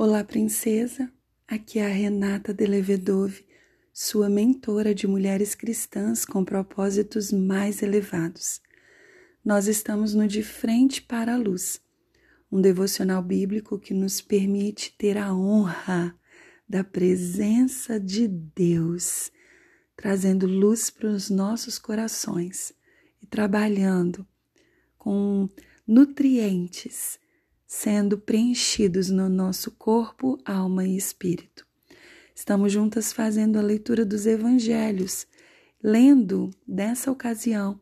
Olá, princesa. Aqui é a Renata Delevedove, sua mentora de mulheres cristãs com propósitos mais elevados. Nós estamos no De Frente para a Luz, um devocional bíblico que nos permite ter a honra da presença de Deus, trazendo luz para os nossos corações e trabalhando com nutrientes sendo preenchidos no nosso corpo, alma e espírito. Estamos juntas fazendo a leitura dos evangelhos, lendo nessa ocasião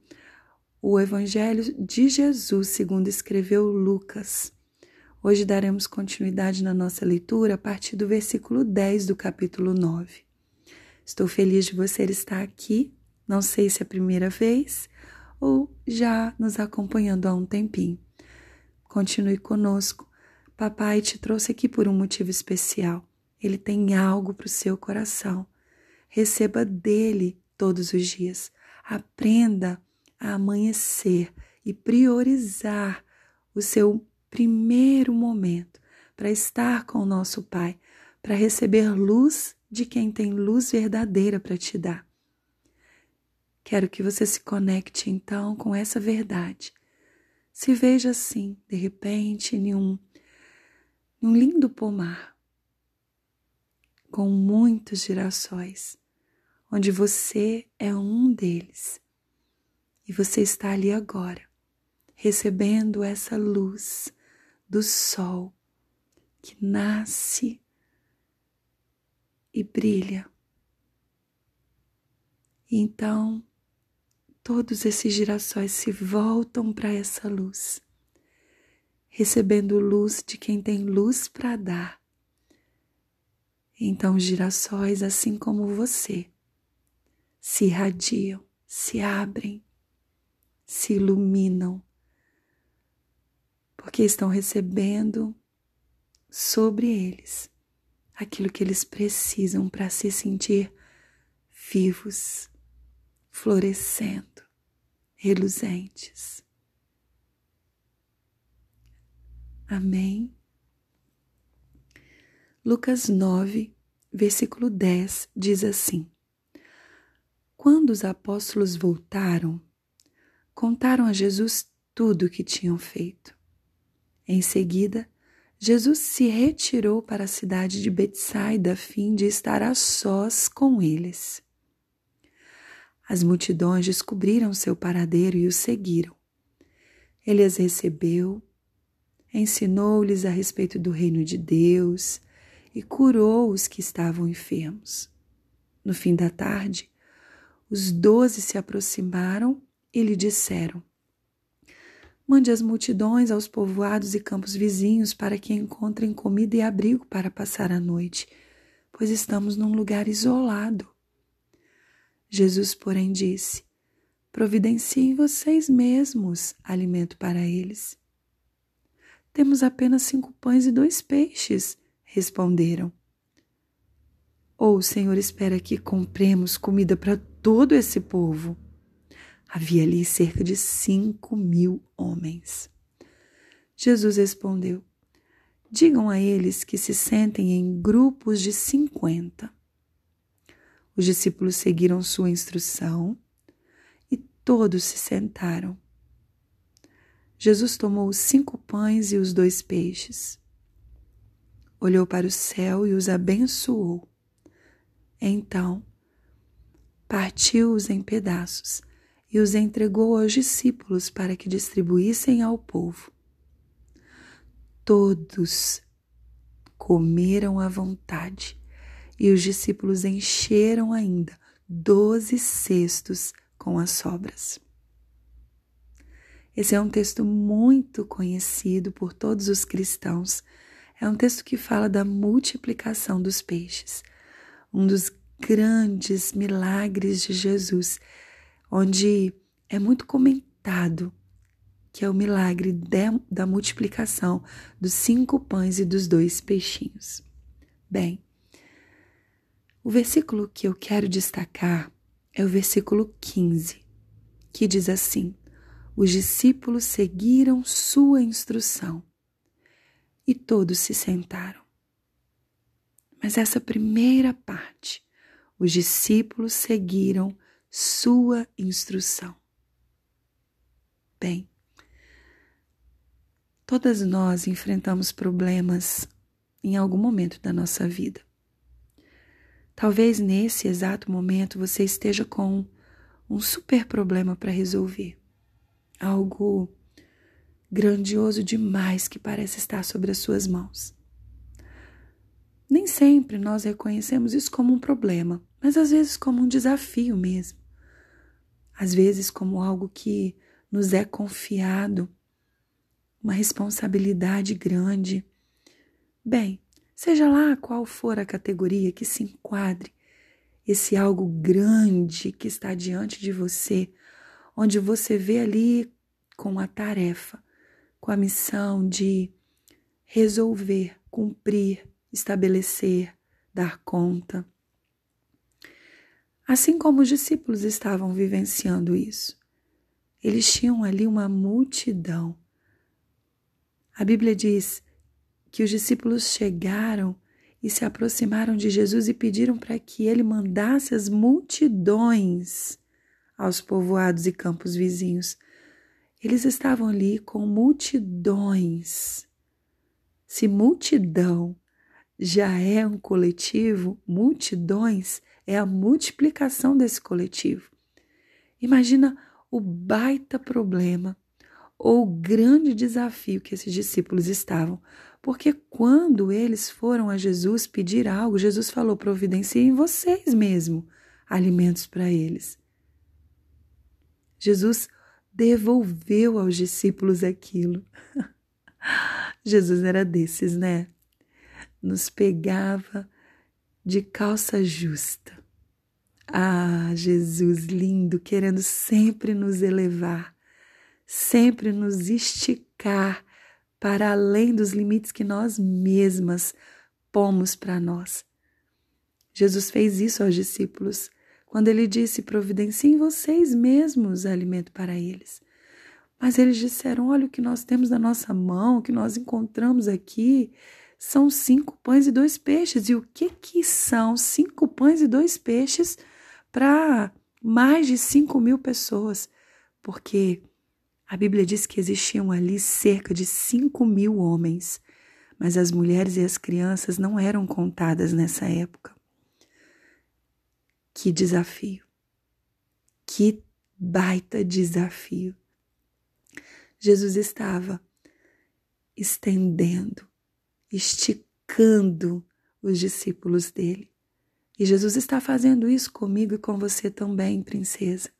o evangelho de Jesus, segundo escreveu Lucas. Hoje daremos continuidade na nossa leitura a partir do versículo 10 do capítulo 9. Estou feliz de você estar aqui, não sei se é a primeira vez ou já nos acompanhando há um tempinho. Continue conosco. Papai te trouxe aqui por um motivo especial. Ele tem algo para o seu coração. Receba dele todos os dias. Aprenda a amanhecer e priorizar o seu primeiro momento para estar com o nosso Pai, para receber luz de quem tem luz verdadeira para te dar. Quero que você se conecte então com essa verdade se veja assim, de repente, em um, um lindo pomar, com muitos girassóis, onde você é um deles. E você está ali agora, recebendo essa luz do sol que nasce e brilha. Então, todos esses girassóis se voltam para essa luz, recebendo luz de quem tem luz para dar. Então, os girassóis, assim como você, se irradiam, se abrem, se iluminam, porque estão recebendo sobre eles aquilo que eles precisam para se sentir vivos florescendo, reluzentes. Amém. Lucas 9, versículo 10 diz assim: Quando os apóstolos voltaram, contaram a Jesus tudo o que tinham feito. Em seguida, Jesus se retirou para a cidade de Betsaida a fim de estar a sós com eles. As multidões descobriram seu paradeiro e o seguiram. Ele as recebeu, ensinou-lhes a respeito do reino de Deus e curou os que estavam enfermos. No fim da tarde, os doze se aproximaram e lhe disseram: Mande as multidões aos povoados e campos vizinhos para que encontrem comida e abrigo para passar a noite, pois estamos num lugar isolado. Jesus, porém, disse: Providenciem vocês mesmos alimento para eles. Temos apenas cinco pães e dois peixes, responderam. Ou o Senhor espera que compremos comida para todo esse povo? Havia ali cerca de cinco mil homens. Jesus respondeu: Digam a eles que se sentem em grupos de cinquenta. Os discípulos seguiram sua instrução e todos se sentaram. Jesus tomou os cinco pães e os dois peixes, olhou para o céu e os abençoou. Então, partiu-os em pedaços e os entregou aos discípulos para que distribuíssem ao povo. Todos comeram à vontade e os discípulos encheram ainda doze cestos com as sobras. Esse é um texto muito conhecido por todos os cristãos. É um texto que fala da multiplicação dos peixes, um dos grandes milagres de Jesus, onde é muito comentado que é o milagre de, da multiplicação dos cinco pães e dos dois peixinhos. Bem, o versículo que eu quero destacar é o versículo 15, que diz assim: Os discípulos seguiram sua instrução e todos se sentaram. Mas essa primeira parte, os discípulos seguiram sua instrução. Bem, todas nós enfrentamos problemas em algum momento da nossa vida. Talvez nesse exato momento você esteja com um super problema para resolver. Algo grandioso demais que parece estar sobre as suas mãos. Nem sempre nós reconhecemos isso como um problema, mas às vezes como um desafio mesmo. Às vezes como algo que nos é confiado, uma responsabilidade grande. Bem, seja lá qual for a categoria que se enquadre esse algo grande que está diante de você, onde você vê ali com a tarefa, com a missão de resolver, cumprir, estabelecer, dar conta. Assim como os discípulos estavam vivenciando isso, eles tinham ali uma multidão. A Bíblia diz que os discípulos chegaram e se aproximaram de Jesus e pediram para que ele mandasse as multidões aos povoados e campos vizinhos. Eles estavam ali com multidões. Se multidão já é um coletivo, multidões é a multiplicação desse coletivo. Imagina o baita problema ou o grande desafio que esses discípulos estavam. Porque quando eles foram a Jesus pedir algo, Jesus falou: providenciem vocês mesmo alimentos para eles. Jesus devolveu aos discípulos aquilo. Jesus era desses, né? Nos pegava de calça justa. Ah, Jesus lindo, querendo sempre nos elevar sempre nos esticar para além dos limites que nós mesmas pomos para nós. Jesus fez isso aos discípulos quando ele disse: Providenciem vocês mesmos alimento para eles. Mas eles disseram: Olha, o que nós temos na nossa mão, o que nós encontramos aqui, são cinco pães e dois peixes. E o que, que são cinco pães e dois peixes para mais de cinco mil pessoas? Porque a Bíblia diz que existiam ali cerca de cinco mil homens, mas as mulheres e as crianças não eram contadas nessa época. Que desafio! Que baita desafio! Jesus estava estendendo, esticando os discípulos dele. E Jesus está fazendo isso comigo e com você também, princesa.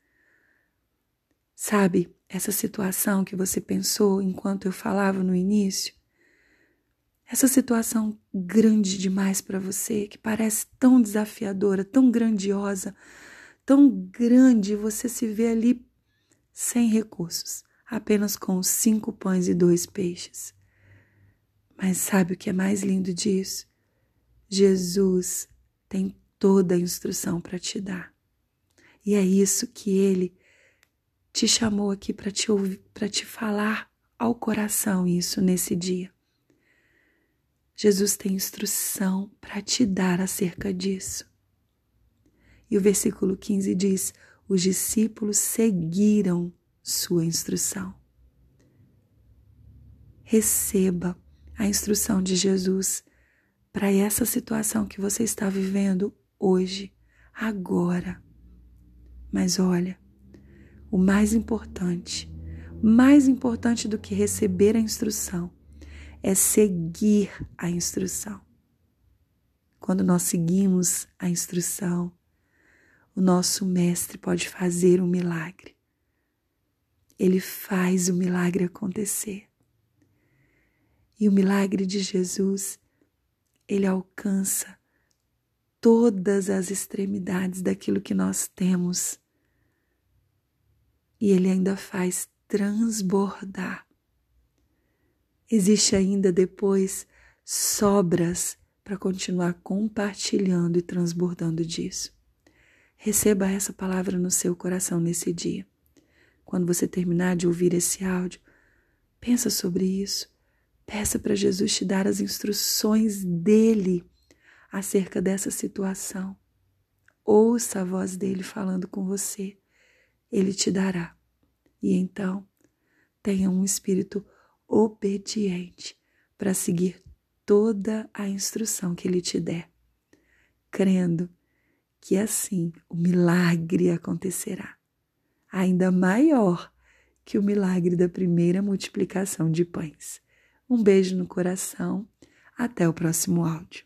Sabe, essa situação que você pensou enquanto eu falava no início? Essa situação grande demais para você, que parece tão desafiadora, tão grandiosa, tão grande, você se vê ali sem recursos, apenas com cinco pães e dois peixes. Mas sabe o que é mais lindo disso? Jesus tem toda a instrução para te dar. E é isso que ele te chamou aqui para te ouvir, para te falar ao coração isso nesse dia. Jesus tem instrução para te dar acerca disso. E o versículo 15 diz: os discípulos seguiram sua instrução. Receba a instrução de Jesus para essa situação que você está vivendo hoje, agora. Mas olha, o mais importante, mais importante do que receber a instrução, é seguir a instrução. Quando nós seguimos a instrução, o nosso mestre pode fazer um milagre. Ele faz o milagre acontecer. E o milagre de Jesus, ele alcança todas as extremidades daquilo que nós temos e ele ainda faz transbordar. Existe ainda depois sobras para continuar compartilhando e transbordando disso. Receba essa palavra no seu coração nesse dia. Quando você terminar de ouvir esse áudio, pensa sobre isso. Peça para Jesus te dar as instruções dele acerca dessa situação. Ouça a voz dele falando com você. Ele te dará. E então, tenha um espírito obediente para seguir toda a instrução que ele te der, crendo que assim o milagre acontecerá, ainda maior que o milagre da primeira multiplicação de pães. Um beijo no coração. Até o próximo áudio.